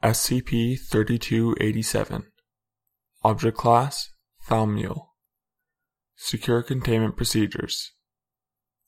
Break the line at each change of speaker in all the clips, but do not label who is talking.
SCP-3287 Object Class Thaumiel Secure Containment Procedures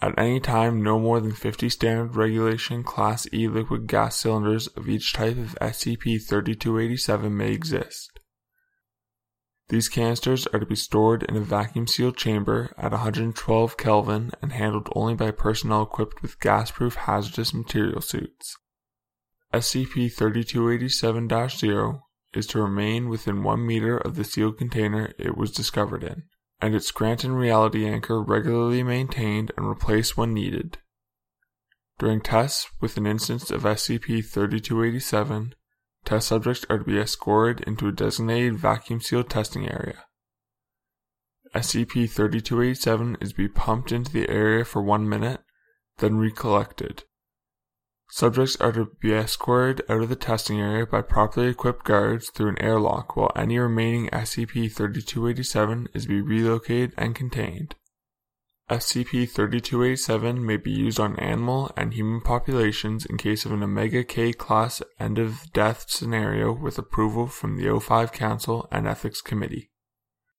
At any time, no more than 50 Standard Regulation Class E liquid gas cylinders of each type of SCP-3287 may exist. These canisters are to be stored in a vacuum-sealed chamber at 112 Kelvin and handled only by personnel equipped with gas-proof hazardous material suits. SCP-3287-0 is to remain within 1 meter of the sealed container it was discovered in, and its Scranton reality anchor regularly maintained and replaced when needed. During tests with an instance of SCP-3287, test subjects are to be escorted into a designated vacuum-sealed testing area. SCP-3287 is to be pumped into the area for one minute, then recollected. Subjects are to be escorted out of the testing area by properly equipped guards through an airlock while any remaining SCP-3287 is to be relocated and contained. SCP-3287 may be used on animal and human populations in case of an Omega K class end of death scenario with approval from the O5 Council and Ethics Committee.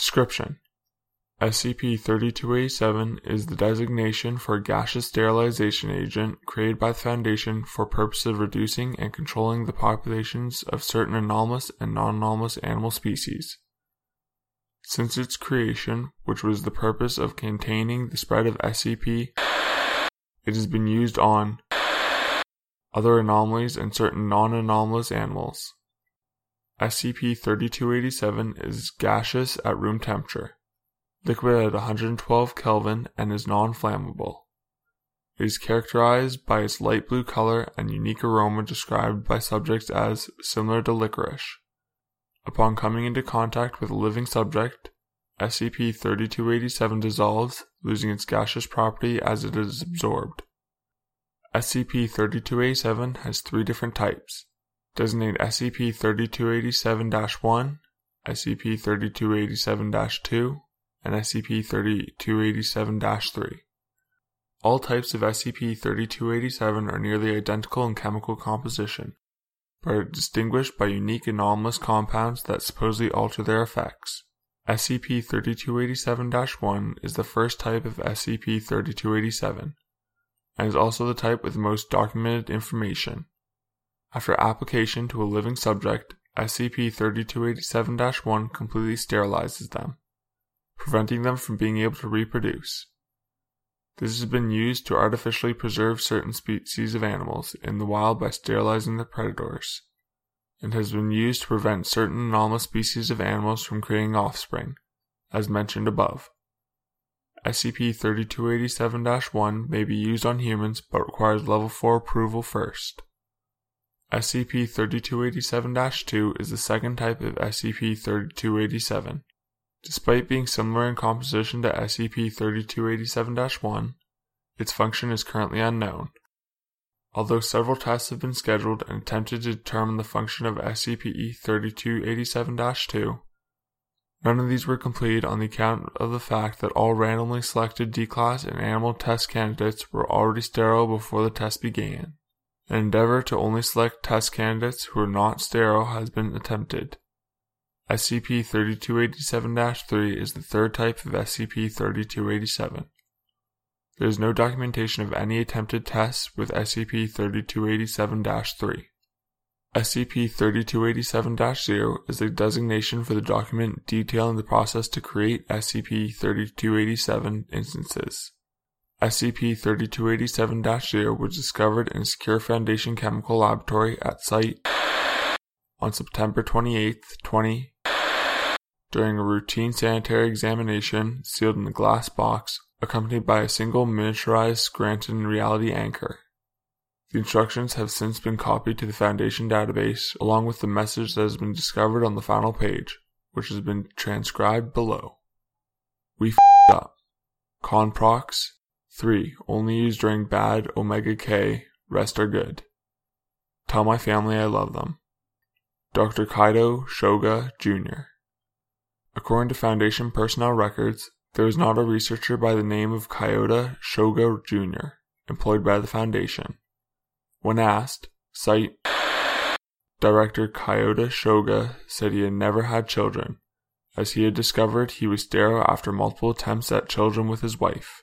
Description SCP-3287 is the designation for a gaseous sterilization agent created by the Foundation for purpose of reducing and controlling the populations of certain anomalous and non-anomalous animal species. Since its creation, which was the purpose of containing the spread of SCP, it has been used on other anomalies and certain non-anomalous animals. SCP-3287 is gaseous at room temperature, liquid at 112 Kelvin, and is non-flammable. It is characterized by its light blue color and unique aroma described by subjects as similar to licorice. Upon coming into contact with a living subject, SCP-3287 dissolves, losing its gaseous property as it is absorbed. SCP-3287 has three different types Designate SCP-3287-1, SCP-3287-2, and SCP-3287-3. All types of SCP-3287 are nearly identical in chemical composition, but are distinguished by unique anomalous compounds that supposedly alter their effects. SCP-3287-1 is the first type of SCP-3287, and is also the type with the most documented information. After application to a living subject, SCP-3287-1 completely sterilizes them, preventing them from being able to reproduce. This has been used to artificially preserve certain species of animals in the wild by sterilizing the predators, and has been used to prevent certain anomalous species of animals from creating offspring, as mentioned above. SCP-3287-1 may be used on humans but requires Level 4 approval first. SCP-3287-2 is the second type of SCP-3287. Despite being similar in composition to SCP-3287-1, its function is currently unknown. Although several tests have been scheduled and attempted to determine the function of SCP-3287-2, none of these were completed on the account of the fact that all randomly selected D-Class and animal test candidates were already sterile before the test began. An endeavor to only select test candidates who are not sterile has been attempted. SCP-3287-3 is the third type of SCP-3287. There is no documentation of any attempted tests with SCP-3287-3. SCP-3287-0 is the designation for the document detailing the process to create SCP-3287 instances. SCP-3287-0 was discovered in a secure Foundation chemical laboratory at site on September 28, 20, during a routine sanitary examination sealed in a glass box accompanied by a single miniaturized Scranton reality anchor. The instructions have since been copied to the Foundation database, along with the message that has been discovered on the final page, which has been transcribed below. We f***ed up. Conprox 3. Only used during bad Omega K. Rest are good. Tell my family I love them. Dr. Kaido Shoga Jr. According to Foundation personnel records, there is not a researcher by the name of Kyoto Shoga Jr. employed by the Foundation. When asked, site director Kyoto Shoga said he had never had children, as he had discovered he was sterile after multiple attempts at children with his wife.